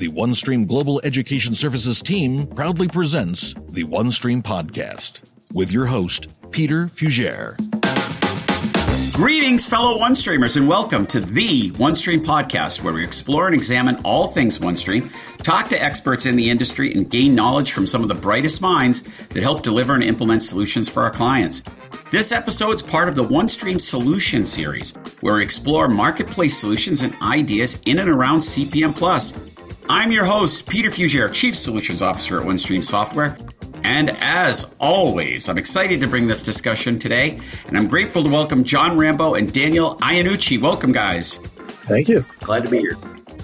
the OneStream Global Education Services team proudly presents the OneStream Podcast with your host, Peter Fugere. Greetings, fellow OneStreamers, and welcome to the OneStream Podcast, where we explore and examine all things OneStream, talk to experts in the industry, and gain knowledge from some of the brightest minds that help deliver and implement solutions for our clients. This episode is part of the OneStream Solution series, where we explore marketplace solutions and ideas in and around CPM Plus. I'm your host, Peter Fugere, Chief Solutions Officer at OneStream Software. And as always, I'm excited to bring this discussion today, and I'm grateful to welcome Jon Rambeau and Daniel Iannucci. Welcome, guys. Thank you. Glad to be here.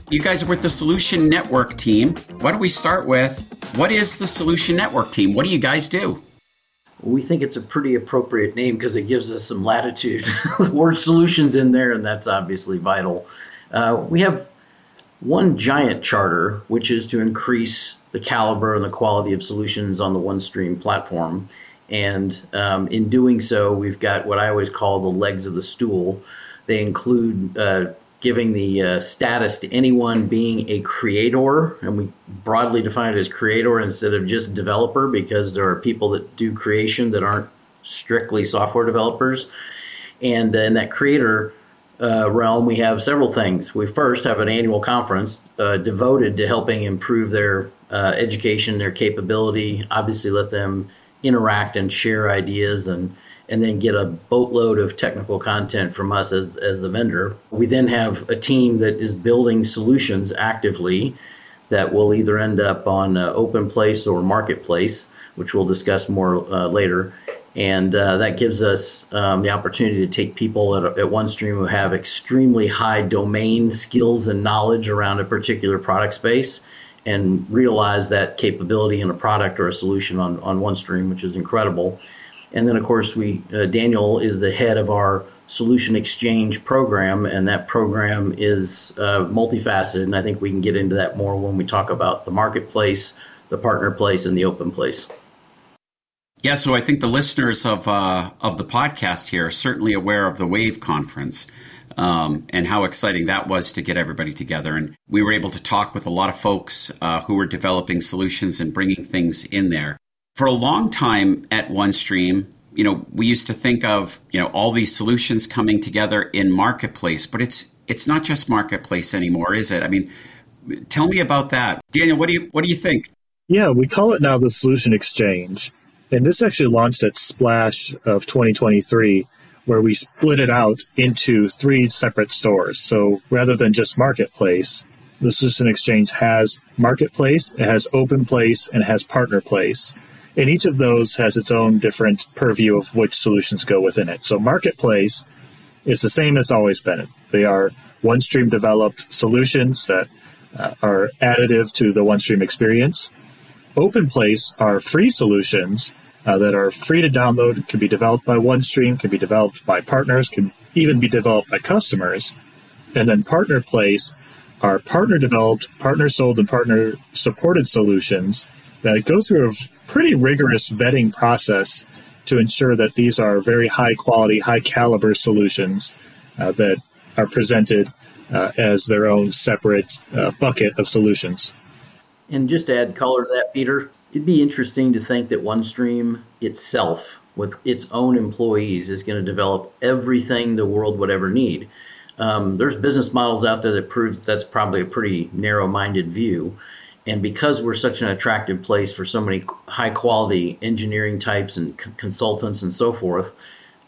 You guys are with the Solution Network team. Why don't we start with what is the Solution Network team? What do you guys do? We think it's a pretty appropriate name because it gives us some latitude. the word solutions in there, and that's obviously vital. Uh, we have one giant charter, which is to increase the caliber and the quality of solutions on the OneStream platform. And um, in doing so, we've got what I always call the legs of the stool. They include uh, giving the uh, status to anyone being a creator, and we broadly define it as creator instead of just developer because there are people that do creation that aren't strictly software developers. And uh, in that creator uh, realm, we have several things. We first have an annual conference uh, devoted to helping improve their uh, education, their capability. Obviously, let them interact and share ideas and and then get a boatload of technical content from us as, as the vendor. We then have a team that is building solutions actively that will either end up on uh, open place or marketplace, which we'll discuss more uh, later and uh, that gives us um, the opportunity to take people at, at OneStream who have extremely high domain skills and knowledge around a particular product space and realize that capability in a product or a solution on, on OneStream, which is incredible. And then, of course, we uh, Daniel is the head of our solution exchange program, and that program is uh, multifaceted. And I think we can get into that more when we talk about the marketplace, the partner place, and the open place. Yeah, so I think the listeners of uh, of the podcast here are certainly aware of the Wave conference um, and how exciting that was to get everybody together. And we were able to talk with a lot of folks uh, who were developing solutions and bringing things in there. For a long time at OneStream, you know, we used to think of you know all these solutions coming together in marketplace, but it's it's not just marketplace anymore, is it? I mean, tell me about that, Daniel. What do you what do you think? Yeah, we call it now the solution exchange. And this actually launched at Splash of 2023, where we split it out into three separate stores. So rather than just Marketplace, the Solution Exchange has Marketplace, it has Open Place, and it has Partner Place. And each of those has its own different purview of which solutions go within it. So Marketplace is the same as always been. They are OneStream developed solutions that uh, are additive to the OneStream experience. OpenPlace are free solutions uh, that are free to download, can be developed by OneStream, can be developed by partners, can even be developed by customers. And then Partner Place are partner developed, partner sold, and partner supported solutions that go through a pretty rigorous vetting process to ensure that these are very high quality, high caliber solutions uh, that are presented uh, as their own separate uh, bucket of solutions. And just to add color to that, Peter, it'd be interesting to think that OneStream itself, with its own employees, is going to develop everything the world would ever need. Um, there's business models out there that proves that's probably a pretty narrow-minded view. And because we're such an attractive place for so many high-quality engineering types and c- consultants and so forth,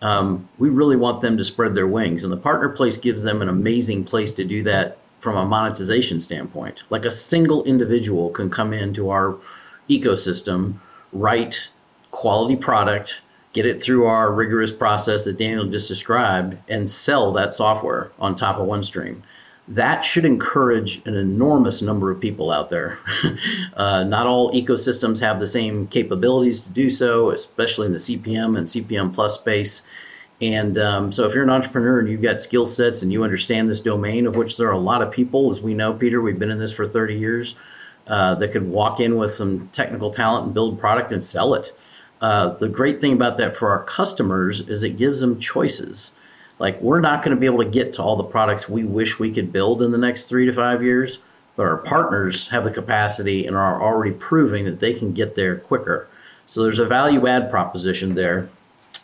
um, we really want them to spread their wings. And the partner place gives them an amazing place to do that from a monetization standpoint. Like a single individual can come into our ecosystem, write quality product, get it through our rigorous process that Daniel just described, and sell that software on top of OneStream. That should encourage an enormous number of people out there. uh, not all ecosystems have the same capabilities to do so, especially in the CPM and CPM plus space. And um, so, if you're an entrepreneur and you've got skill sets and you understand this domain, of which there are a lot of people, as we know, Peter, we've been in this for 30 years, uh, that could walk in with some technical talent and build product and sell it. Uh, the great thing about that for our customers is it gives them choices. Like, we're not going to be able to get to all the products we wish we could build in the next three to five years, but our partners have the capacity and are already proving that they can get there quicker. So there's a value add proposition there.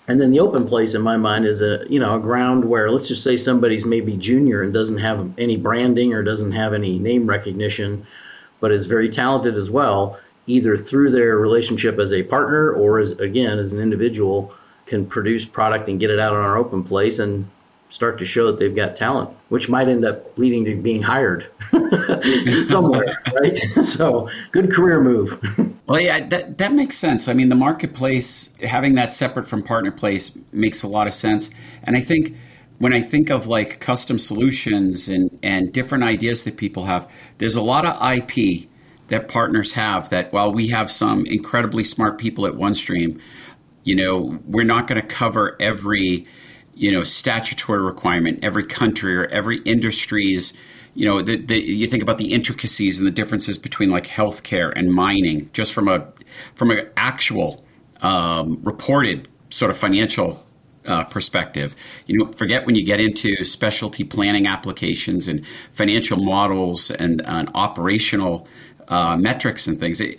And then the open place in my mind is a you know a ground where let's just say somebody's maybe junior and doesn't have any branding or doesn't have any name recognition, but is very talented as well, either through their relationship as a partner or as again as an individual can produce product and get it out on our open place. And start to show that they've got talent, which might end up leading to being hired somewhere, right? So good career move. well, yeah, that, that makes sense. I mean, the marketplace, having that separate from partner place makes a lot of sense. And I think when I think of like custom solutions and, and different ideas that people have, there's a lot of IP that partners have that while we have some incredibly smart people at OneStream, you know, we're not going to cover every – you know statutory requirement every country or every industry's you know the, the, you think about the intricacies and the differences between like healthcare and mining just from a from an actual um, reported sort of financial uh, perspective. You know forget when you get into specialty planning applications and financial models and, and operational uh, metrics and things. It,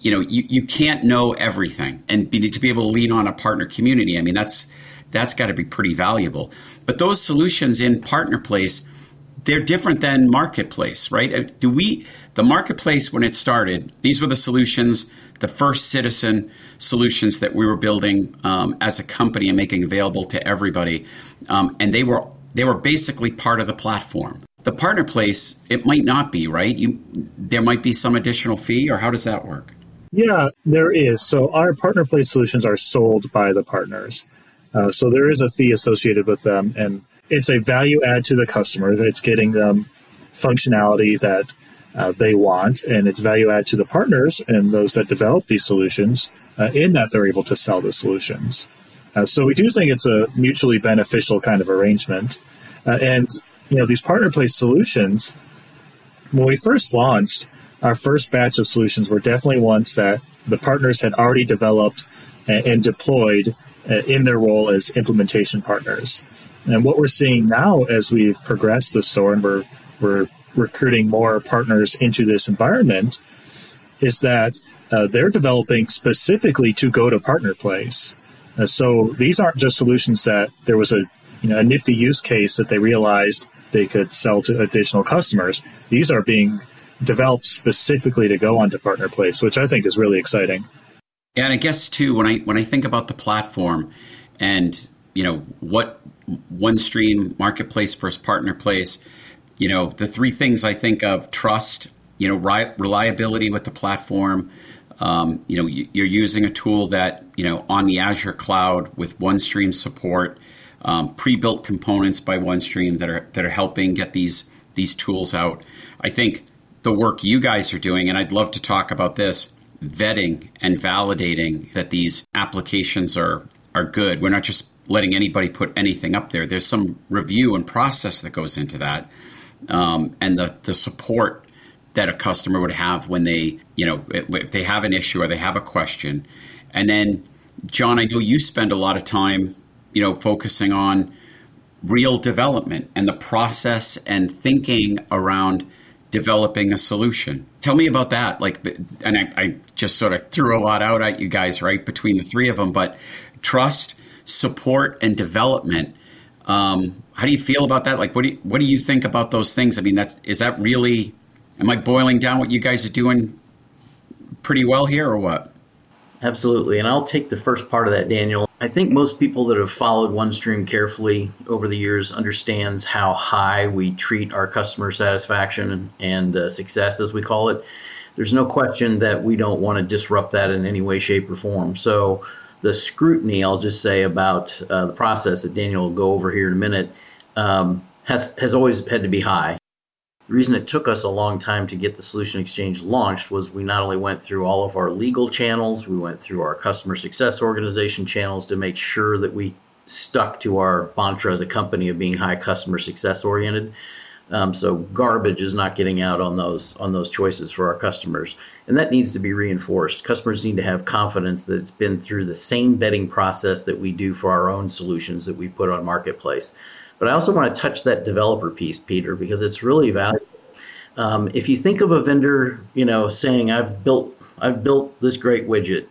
you know you, you can't know everything and be, to be able to lean on a partner community. I mean that's that's got to be pretty valuable. But those solutions in partner place, they're different than marketplace, right? Uh, do we the marketplace when it started? These were the solutions, the first citizen solutions that we were building um, as a company and making available to everybody, um, and they were they were basically part of the platform. The partner place, it might not be right. You there might be some additional fee, or how does that work? Yeah, there is. So our partner place solutions are sold by the partners. Uh, so there is a fee associated with them, and it's a value add to the customer. It's getting them functionality that uh, they want, and it's value add to the partners and those that develop these solutions uh, in that they're able to sell the solutions. Uh, so we do think it's a mutually beneficial kind of arrangement. Uh, and you know these partner place solutions, when we first launched, our first batch of solutions were definitely ones that the partners had already developed and, deployed in their role as implementation partners. And what we're seeing now as we've progressed the store and we're, we're recruiting more partners into this environment is that uh, they're developing specifically to go to partner place. Uh, so these aren't just solutions that there was a you know a nifty use case that they realized they could sell to additional customers. These are being developed specifically to go onto partner place, which I think is really exciting. Yeah, and I guess too when I when I think about the platform and you know what OneStream marketplace versus partner place, you know the three things I think of: trust, you know, reliability with the platform. Um, you know, you're using a tool that you know on the Azure cloud with OneStream support, um, pre-built components by OneStream that are that are helping get these these tools out. I think the work you guys are doing, and I'd love to talk about this vetting and validating that these applications are are good. We're not just letting anybody put anything up there. There's some review and process that goes into that, um, and the the support that a customer would have when they, you know, if they have an issue or they have a question, and then Jon, I know you spend a lot of time, you know, focusing on real development and the process and thinking around developing a solution. Tell me about that. Like, and I, I, just sort of threw a lot out at you guys, right, between the three of them. But trust, support, and development. Um, how do you feel about that? Like, what do you, what do you think about those things? I mean, that's is that really? Am I boiling down what you guys are doing pretty well here, or what? Absolutely, and I'll take the first part of that, Daniel. I think most people that have followed OneStream carefully over the years understands how high we treat our customer satisfaction and, uh, success, as we call it. There's no question that we don't want to disrupt that in any way, shape, or form. So the scrutiny, I'll just say about uh, the process that Daniel will go over here in a minute, um, has has always had to be high. The reason it took us a long time to get the Solution Exchange launched was we not only went through all of our legal channels, we went through our customer success organization channels to make sure that we stuck to our mantra as a company of being high customer success oriented. Um, so garbage is not getting out on those on those choices for our customers, and that needs to be reinforced. Customers need to have confidence that it's been through the same vetting process that we do for our own solutions that we put on marketplace. But I also want to touch that developer piece, Peter, because it's really valuable. Um, if you think of a vendor, you know, saying I've built I've built this great widget,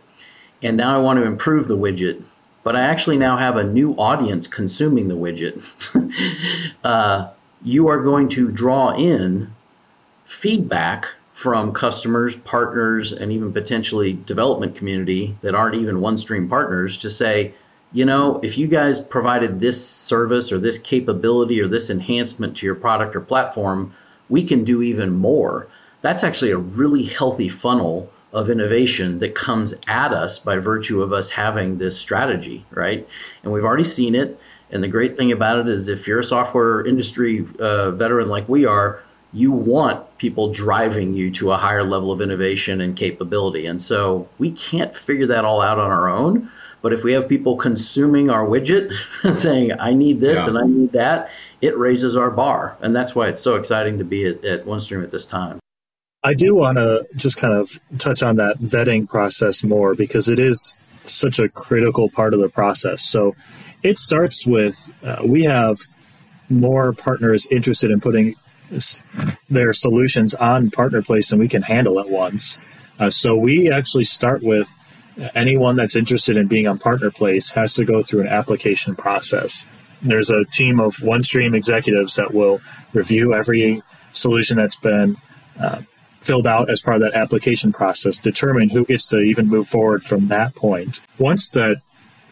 and now I want to improve the widget, but I actually now have a new audience consuming the widget. uh, you are going to draw in feedback from customers, partners, and even potentially development community that aren't even OneStream partners to say, you know, if you guys provided this service or this capability or this enhancement to your product or platform, we can do even more. That's actually a really healthy funnel of innovation that comes at us by virtue of us having this strategy, right? And we've already seen it. And the great thing about it is, if you're a software industry uh, veteran like we are, you want people driving you to a higher level of innovation and capability. And so we can't figure that all out on our own. But if we have people consuming our widget, saying, I need this yeah. and I need that, it raises our bar. And that's why it's so exciting to be at, at OneStream at this time. I do want to just kind of touch on that vetting process more because it is such a critical part of the process. So it starts with uh, we have more partners interested in putting their solutions on PartnerPlace than we can handle at once. Uh, so we actually start with anyone that's interested in being on Partner Place has to go through an application process. There's a team of OneStream executives that will review every solution that's been uh, filled out as part of that application process, determine who gets to even move forward from that point. Once that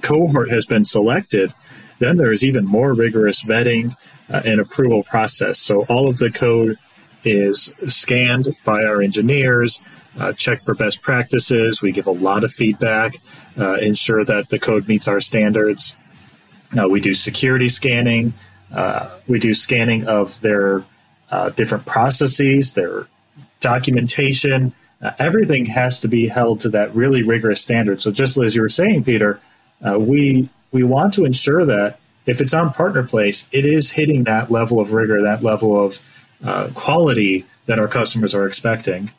cohort has been selected, then there is even more rigorous vetting uh, and approval process. So all of the code is scanned by our engineers, uh, checked for best practices. We give a lot of feedback, uh, ensure that the code meets our standards. Now we do security scanning. Uh, we do scanning of their uh, different processes, their documentation. Uh, everything has to be held to that really rigorous standard. So just as you were saying, Peter, uh, we we want to ensure that if it's on PartnerPlace, it is hitting that level of rigor, that level of uh, quality that our customers are expecting.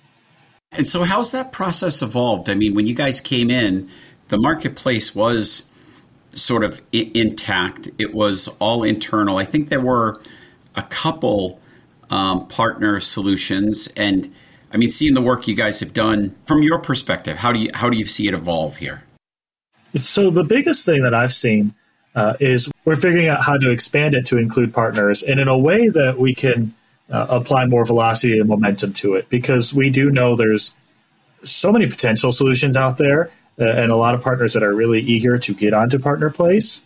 And so, how's that process evolved? I mean, when you guys came in, the marketplace was sort of I- intact. It was all internal. I think there were a couple um, partner solutions, and I mean, seeing the work you guys have done from your perspective, how do you how do you see it evolve here? So the biggest thing that I've seen uh, is we're figuring out how to expand it to include partners, and in a way that we can uh, apply more velocity and momentum to it, because we do know there's so many potential solutions out there, uh, and a lot of partners that are really eager to get onto PartnerPlace.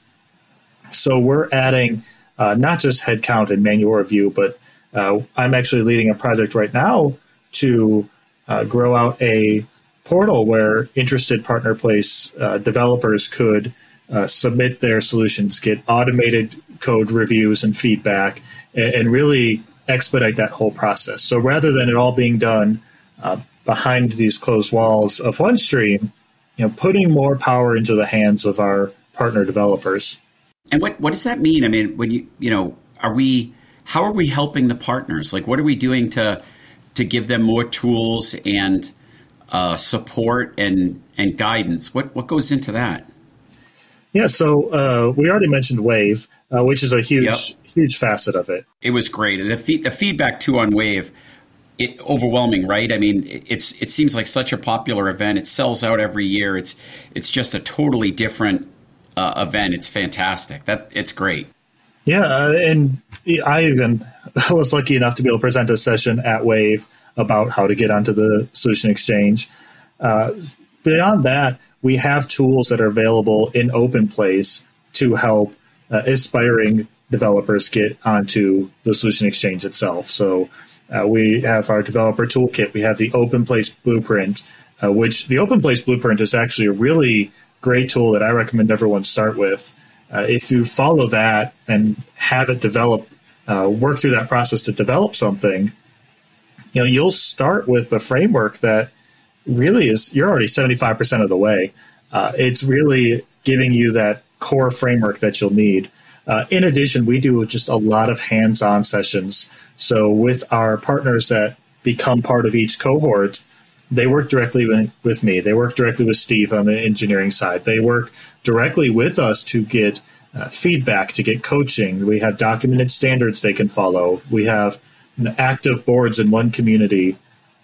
So we're adding uh, not just headcount and manual review, but uh, I'm actually leading a project right now to uh, grow out a portal where interested PartnerPlace uh, developers could submit their solutions, get automated code reviews and feedback, and, and, really expedite that whole process. So rather than it all being done uh, behind these closed walls of OneStream, you know, putting more power into the hands of our partner developers. And what what does that mean? I mean, when you you know, are we how are we helping the partners? Like, what are we doing to to give them more tools and uh, support and and guidance? What what goes into that? Yeah, so uh, we already mentioned Wave, uh, which is a huge yep. Huge facet of it. It was great. The, fe- the feedback too on Wave. It, overwhelming, right? I mean, it's it seems like such a popular event. It sells out every year. It's it's just a totally different uh, event. It's fantastic. That it's great. Yeah, uh, and I even was lucky enough to be able to present a session at Wave about how to get onto the Solution Exchange. Uh, beyond that, we have tools that are available in OpenPlace to help uh, aspiring developers get onto the Solution Exchange itself. So uh, we have our developer toolkit. We have the OpenPlace Blueprint, uh, which the OpenPlace Blueprint is actually a really great tool that I recommend everyone start with. Uh, if you follow that and have it develop, uh, work through that process to develop something, you know, you'll start with a framework that really is you're already 75% of the way. Uh, it's really giving you that core framework that you'll need. Uh, in addition, we do just a lot of hands-on sessions. So with our partners that become part of each cohort, they work directly with me. They work directly with Steve on the engineering side. They work directly with us to get uh, feedback, to get coaching. We have documented standards they can follow. We have active boards in OneCommunity.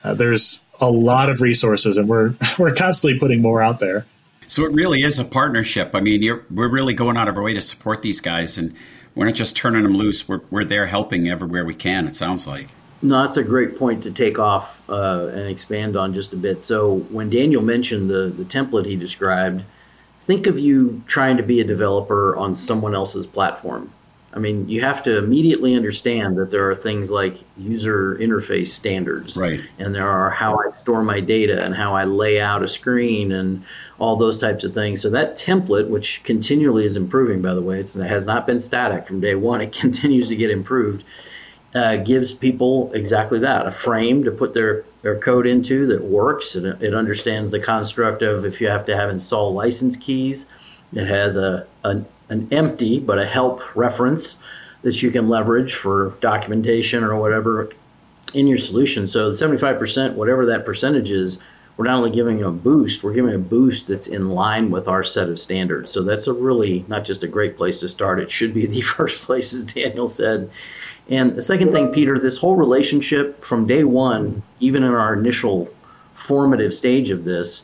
Uh, there's a lot of resources, and we're we're constantly putting more out there. So it really is a partnership. I mean, we're really going out of our way to support these guys, and we're not just turning them loose. We're we're there helping everywhere we can. It sounds like. No, that's a great point to take off uh, and expand on just a bit. So when Daniel mentioned the the template he described, think of you trying to be a developer on someone else's platform. I mean, you have to immediately understand that there are things like user interface standards, right? And there are how I store my data and how I lay out a screen and all those types of things. So that template, which continually is improving, by the way, it has not been static from day one. It continues to get improved. Uh, gives people exactly that a frame to put their, their code into that works and it, it understands the construct of if you have to have install license keys it has a, a an empty but a help reference that you can leverage for documentation or whatever in your solution. So the 75%, whatever that percentage is, we're not only giving a boost, we're giving a boost that's in line with our set of standards. So that's a really not just a great place to start, it should be the first place, as Daniel said. And the second thing, Peter, this whole relationship from day one, even in our initial formative stage of this,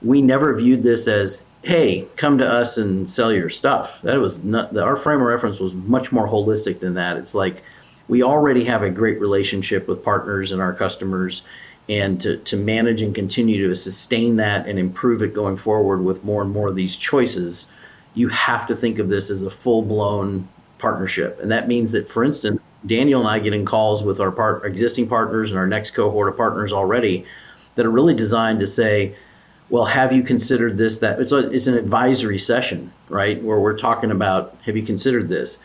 we never viewed this as hey, come to us and sell your stuff. That was not our frame of reference was much more holistic than that. It's like we already have a great relationship with partners and our customers and to, to manage and continue to sustain that and improve it going forward with more and more of these choices, you have to think of this as a full blown partnership. And that means that, for instance, Daniel and I get in calls with our part, existing partners and our next cohort of partners already that are really designed to say, well, have you considered this? That it's, a, it's an advisory session, right? Where we're talking about, have you considered this?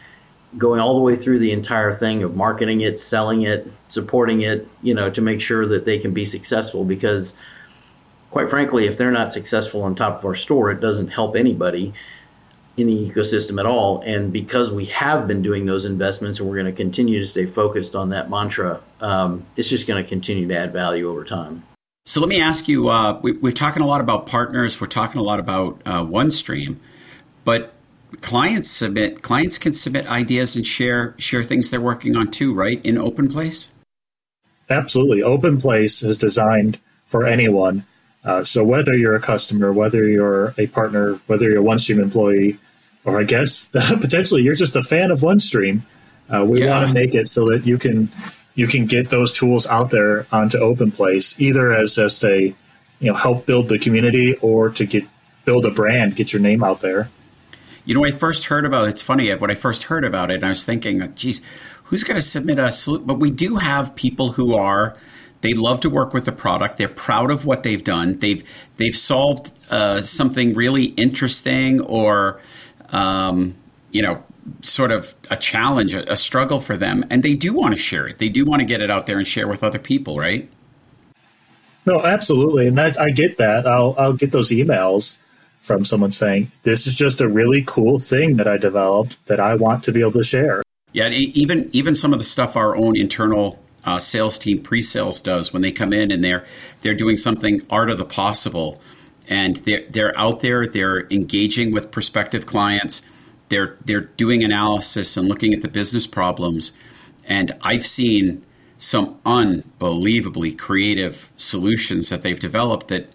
Going all the way through the entire thing of marketing it, selling it, supporting it, you know, to make sure that they can be successful. Because, quite frankly, if they're not successful on top of our store, it doesn't help anybody in the ecosystem at all. And because we have been doing those investments and we're going to continue to stay focused on that mantra, um, it's just going to continue to add value over time. So let me ask you: uh, we, are talking a lot about partners. We're talking a lot about uh, OneStream, but clients submit clients can submit ideas and share share things they're working on too, right? In OpenPlace. Absolutely, OpenPlace is designed for anyone. Uh, so whether you're a customer, whether you're a partner, whether you're a OneStream employee, or I guess potentially you're just a fan of OneStream, uh, we yeah. want to make it so that you can you can get those tools out there onto OpenPlace, either as just a you know help build the community or to get build a brand, get your name out there. You know, I first heard about. It's funny when I first heard about it, I was thinking, geez, who's going to submit a? But we do have people who are they love to work with the product. They're proud of what they've done. They've they've solved uh, something really interesting, or um, you know, sort of a challenge, a, struggle for them, and they do want to share it. They do want to get it out there and share with other people, right? No, absolutely, and that, I get that. I'll I'll get those emails from someone saying this is just a really cool thing that I developed that I want to be able to share. Yeah, even even some of the stuff our own internal uh, sales team pre-sales does when they come in and they're they're doing something art of the possible, and they're they're out there, they're engaging with prospective clients they're they're doing analysis and looking at the business problems, and I've seen some unbelievably creative solutions that they've developed that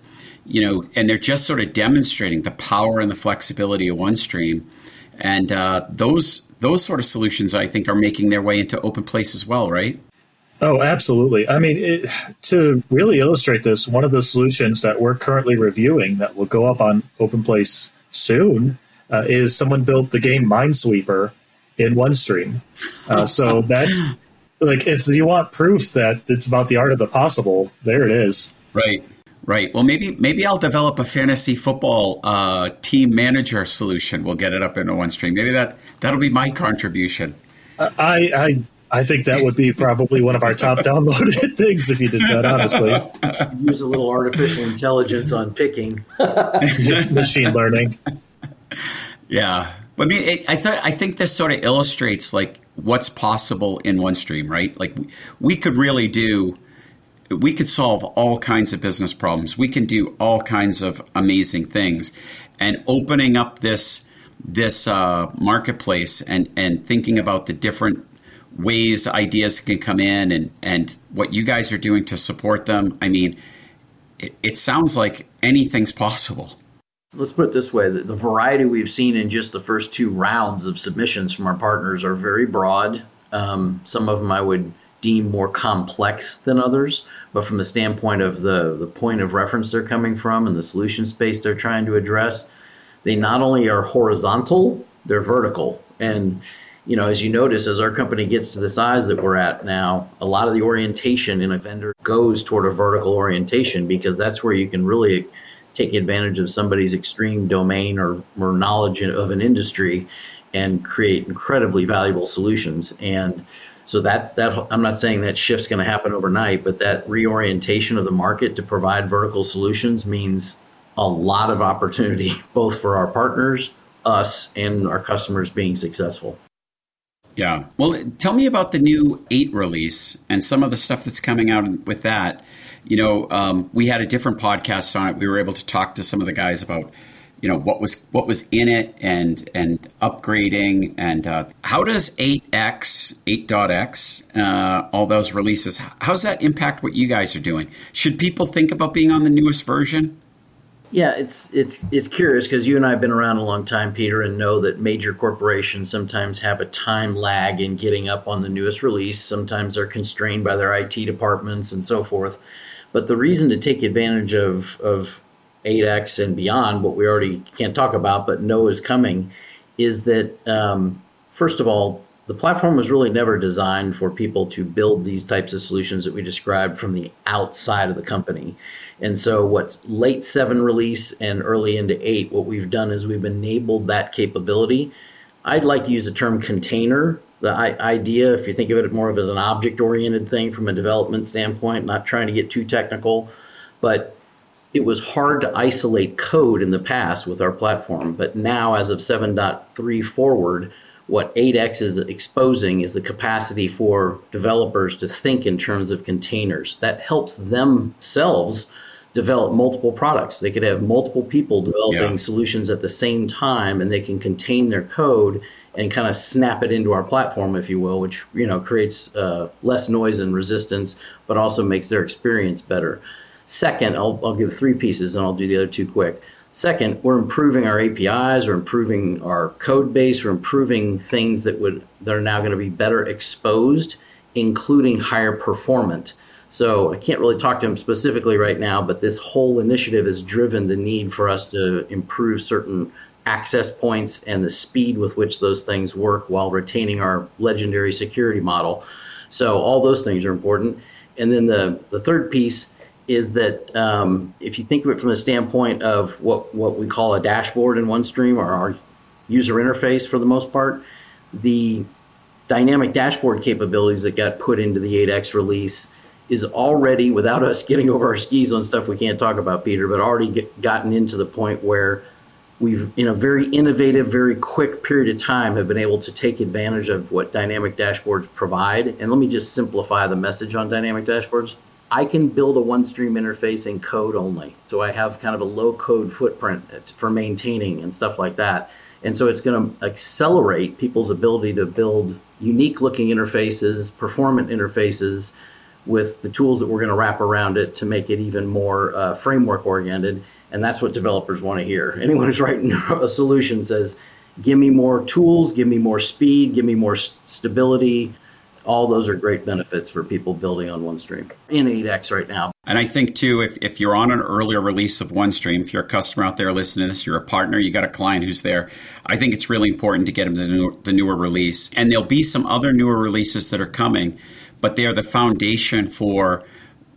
you know, and they're just sort of demonstrating the power and the flexibility of OneStream, and uh, those those sort of solutions I think are making their way into OpenPlace as well, right? Oh, absolutely. I mean, it, to really illustrate this, one of the solutions that we're currently reviewing that will go up on OpenPlace soon uh, is someone built the game Minesweeper in OneStream. Uh, so that's like if you want proof that it's about the art of the possible, there it is. Right. Right. Well, maybe maybe I'll develop a fantasy football uh, team manager solution. We'll get it up into OneStream. Maybe that that'll be my contribution. I I I think that would be probably one of our top downloaded things if you did that. Honestly, use a little artificial intelligence on picking, machine learning. Yeah, I mean, it, I thought I think this sort of illustrates like what's possible in OneStream, right? Like we could really do, we could solve all kinds of business problems. We can do all kinds of amazing things, and opening up this this uh, marketplace and and thinking about the different ways ideas can come in and, and what you guys are doing to support them. I mean, it, it sounds like anything's possible. Let's put it this way the, variety we've seen in just the first two rounds of submissions from our partners are very broad. Um, some of them I would deem more complex than others, but from the standpoint of the, the point of reference they're coming from and the solution space they're trying to address, they not only are horizontal, they're vertical. And you know, as you notice, as our company gets to the size that we're at now, a lot of the orientation in a vendor goes toward a vertical orientation because that's where you can really take advantage of somebody's extreme domain or, or knowledge of an industry and create incredibly valuable solutions. And so that's that. I'm not saying that shift's going to happen overnight, but that reorientation of the market to provide vertical solutions means a lot of opportunity, both for our partners, us, and our customers being successful. Yeah. Well, tell me about the new 8 release and some of the stuff that's coming out with that. You know, um, we had a different podcast on it. We were able to talk to some of the guys about, you know, what was what was in it and and upgrading and uh, how does 8x 8.x uh, all those releases how does that impact what you guys are doing? Should people think about being on the newest version? Yeah, it's it's it's curious because you and I have been around a long time, Peter, and know that major corporations sometimes have a time lag in getting up on the newest release. Sometimes they're constrained by their IT departments and so forth. But the reason to take advantage of of 8x and beyond, what we already can't talk about, but know is coming, is that um, first of all, the platform was really never designed for people to build these types of solutions that we described from the outside of the company. And so, what's late seven release and early into eight, what we've done is we've enabled that capability. I'd like to use the term container. The idea, if you think of it more of as an object oriented thing from a development standpoint, not trying to get too technical, but it was hard to isolate code in the past with our platform. But now, as of 7.3 forward, what 8x is exposing is the capacity for developers to think in terms of containers. That helps themselves develop multiple products. They could have multiple people developing yeah. solutions at the same time, and they can contain their code and kind of snap it into our platform, if you will, which you know creates uh, less noise and resistance, but also makes their experience better. Second, I'll, I'll give three pieces, and I'll do the other two quick. Second, we're improving our APIs, we're improving our code base, we're improving things that would that are now going to be better exposed, including higher performant. So I can't really talk to him specifically right now, but this whole initiative has driven the need for us to improve certain access points and the speed with which those things work while retaining our legendary security model. So all those things are important. And then the, the third piece is that um, if you think of it from the standpoint of what, what we call a dashboard in OneStream or our user interface for the most part, the dynamic dashboard capabilities that got put into the 8x release is already, without us getting over our skis on stuff we can't talk about, Peter, but already get, gotten into the point where we've, in a very innovative, very quick period of time, have been able to take advantage of what dynamic dashboards provide. And let me just simplify the message on dynamic dashboards. I can build a OneStream interface in code only. So I have kind of a low code footprint for maintaining and stuff like that. And so it's going to accelerate people's ability to build unique looking interfaces, performant interfaces with the tools that we're going to wrap around it to make it even more uh, framework oriented. And that's what developers want to hear. Anyone who's writing a solution says, give me more tools, give me more speed, give me more st- stability. All those are great benefits for people building on OneStream in 8x right now. And I think, too, if, if you're on an earlier release of OneStream, if you're a customer out there listening to this, you're a partner, you got a client who's there, I think it's really important to get them the, new, the newer release. And there'll be some other newer releases that are coming but they are the foundation for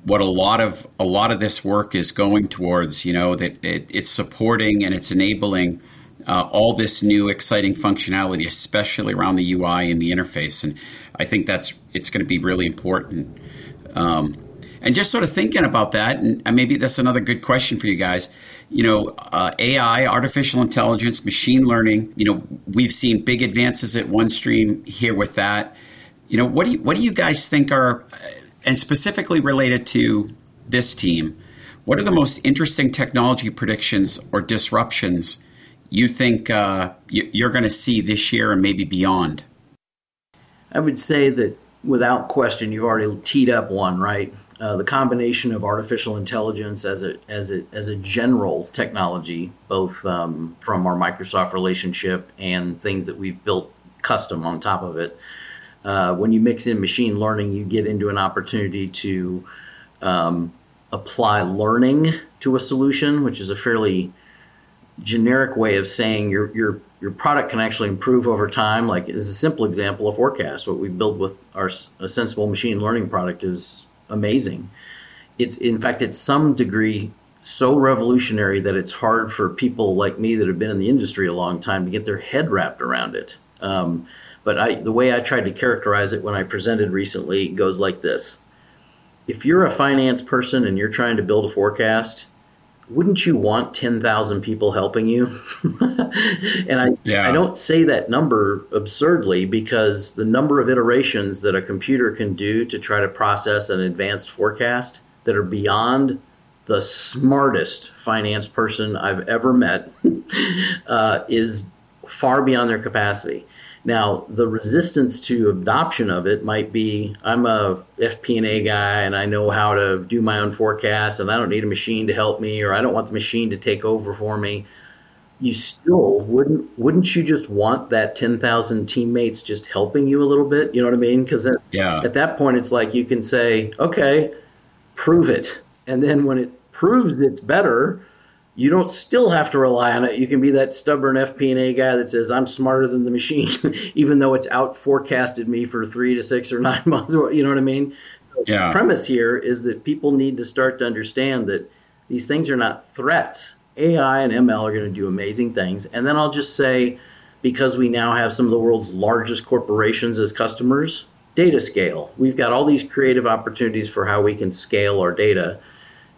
what a lot of a lot of this work is going towards. You know that it, it's supporting and it's enabling uh, all this new exciting functionality, especially around the UI and the interface. And I think that's it's going to be really important. Um, and just sort of thinking about that, and maybe that's another good question for you guys. You know, uh, AI, artificial intelligence, machine learning. You know, we've seen big advances at OneStream here with that. You know, what do you, what do you guys think are, and specifically related to this team, what are the most interesting technology predictions or disruptions you think uh, you're going to see this year and maybe beyond? I would say that without question, you've already teed up one, right? Uh, the combination of artificial intelligence as a as a as a general technology, both um, from our Microsoft relationship and things that we've built custom on top of it. Uh, when you mix in machine learning, you get into an opportunity to um, apply learning to a solution, which is a fairly generic way of saying your your your product can actually improve over time. Like is a simple example of forecast. What we build with our sensible machine learning product is amazing. It's in fact it's some degree so revolutionary that it's hard for people like me that have been in the industry a long time to get their head wrapped around it. Um, but I, the way I tried to characterize it when I presented recently goes like this: If you're a finance person and you're trying to build a forecast, wouldn't you want 10,000 people helping you? and I, yeah. I don't say that number absurdly because the number of iterations that a computer can do to try to process an advanced forecast that are beyond the smartest finance person I've ever met uh, is far beyond their capacity. Now, the resistance to adoption of it might be I'm a FP&A guy and I know how to do my own forecast and I don't need a machine to help me or I don't want the machine to take over for me. You still wouldn't wouldn't you just want that 10,000 teammates just helping you a little bit, you know what I mean? Cuz yeah. at that point it's like you can say, "Okay, prove it." And then when it proves it's better, you don't still have to rely on it. You can be that stubborn FP&A guy that says I'm smarter than the machine, even though it's out forecasted me for three to six or nine months. You know what I mean? Yeah. The premise here is that people need to start to understand that these things are not threats. AI and ML are going to do amazing things. And then I'll just say, because we now have some of the world's largest corporations as customers, data scale. We've got all these creative opportunities for how we can scale our data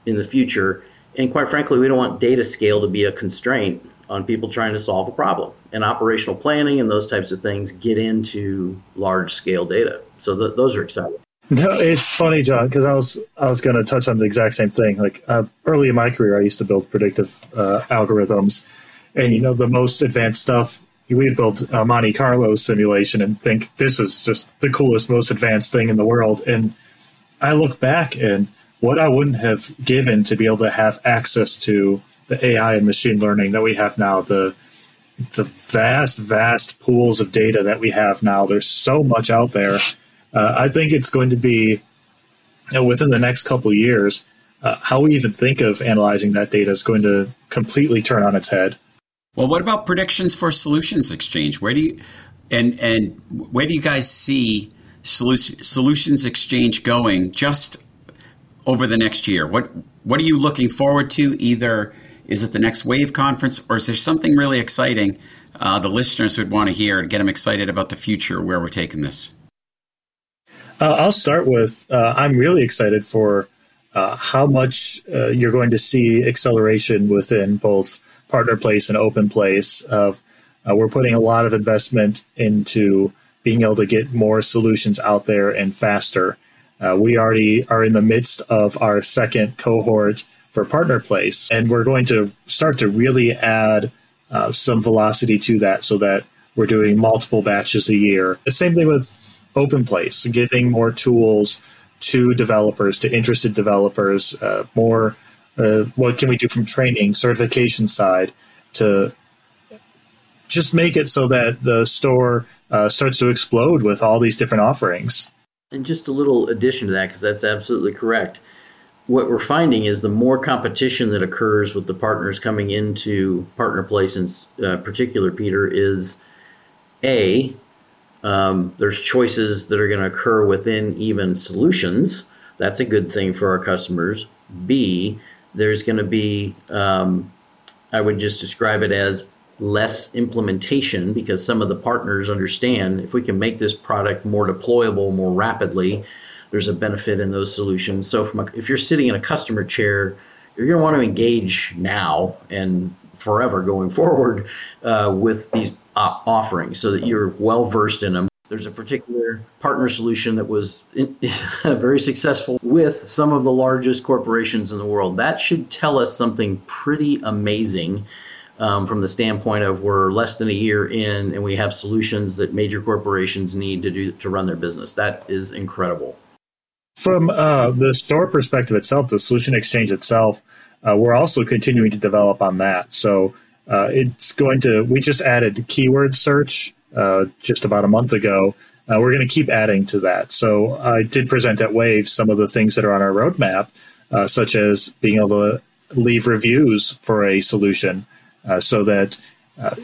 in the future and quite frankly, we don't want data scale to be a constraint on people trying to solve a problem. And operational planning and those types of things get into large scale data. So th- those are exciting. No, it's funny, Jon, because I was I was going to touch on the exact same thing. Like uh, early in my career, I used to build predictive uh, algorithms, and you know the most advanced stuff. We'd build a Monte Carlo simulation and think this is just the coolest, most advanced thing in the world. And I look back and what I wouldn't have given to be able to have access to the AI and machine learning that we have now, the the vast, vast pools of data that we have now. There's so much out there. Uh, I think it's going to be you know, within the next couple years. Uh, how we even think of analyzing that data is going to completely turn on its head. Well, what about predictions for Solutions Exchange? Where do you and and where do you guys see Solutions Exchange going? Just over the next year? What what are you looking forward to? Either is it the next Wave conference, or is there something really exciting uh, the listeners would want to hear to get them excited about the future where we're taking this? Uh, I'll start with uh, I'm really excited for uh, how much uh, you're going to see acceleration within both Partner Place and Open Place. Of uh, we're putting a lot of investment into being able to get more solutions out there and faster. Uh, we already are in the midst of our second cohort for Partner Place, and we're going to start to really add uh, some velocity to that so that we're doing multiple batches a year. The same thing with Open Place, giving more tools to developers, to interested developers, uh, more uh, what can we do from training, certification side to just make it so that the store uh, starts to explode with all these different offerings. And just a little addition to that, because that's absolutely correct. What we're finding is the more competition that occurs with the partners coming into Partner Place, in uh, particular, Peter, is A, um, there's choices that are going to occur within even solutions. That's a good thing for our customers. B, there's going to be, um, I would just describe it as less implementation because some of the partners understand if we can make this product more deployable more rapidly, there's a benefit in those solutions. So, from a, if you're sitting in a customer chair, you're going to want to engage now and forever going forward uh, with these uh, offerings so that you're well versed in them. There's a particular partner solution that was in, very successful with some of the largest corporations in the world. That should tell us something pretty amazing um, from the standpoint of we're less than a year in and we have solutions that major corporations need to do to run their business. That is incredible. From uh, the store perspective itself, the solution exchange itself, uh, we're also continuing to develop on that. So uh, it's going to. We just added keyword search uh, just about a month ago. Uh, we're going to keep adding to that. So I did present at Wave some of the things that are on our roadmap, uh, such as being able to leave reviews for a solution, so that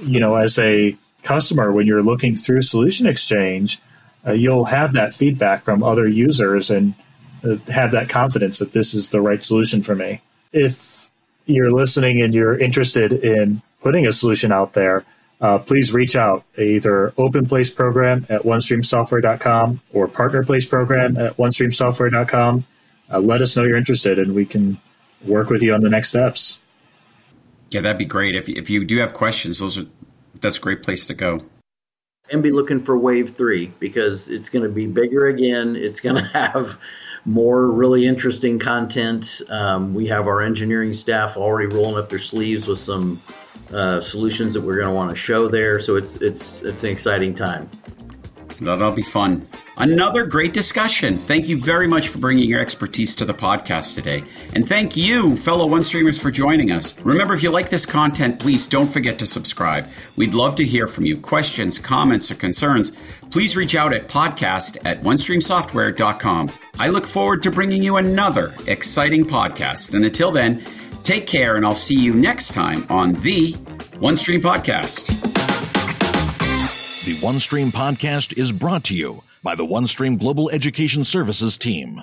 you know as a customer when you're looking through Solution Exchange. Uh, you'll have that feedback from other users and uh, have that confidence that this is the right solution for me. If you're listening and you're interested in putting a solution out there, uh, please reach out either OpenPlace program at onestreamsoftware.com or PartnerPlace program at onestreamsoftware.com. Uh, let us know you're interested and we can work with you on the next steps. Yeah, that'd be great. If, if you do have questions, those are that's a great place to go and be looking for wave three because it's going to be bigger again. It's going to have more really interesting content. Um, we have our engineering staff already rolling up their sleeves with some uh, solutions that we're going to want to show there. So it's it's it's an exciting time. That'll be fun. Another great discussion. Thank you very much for bringing your expertise to the podcast today. And thank you, fellow One Streamers, for joining us. Remember, if you like this content, please don't forget to subscribe. We'd love to hear from you. Questions, comments, or concerns, please reach out at podcast at onestreamsoftware.com. I look forward to bringing you another exciting podcast. And until then, take care, and I'll see you next time on the OneStream Podcast. The OneStream podcast is brought to you by the OneStream Global Education Services team.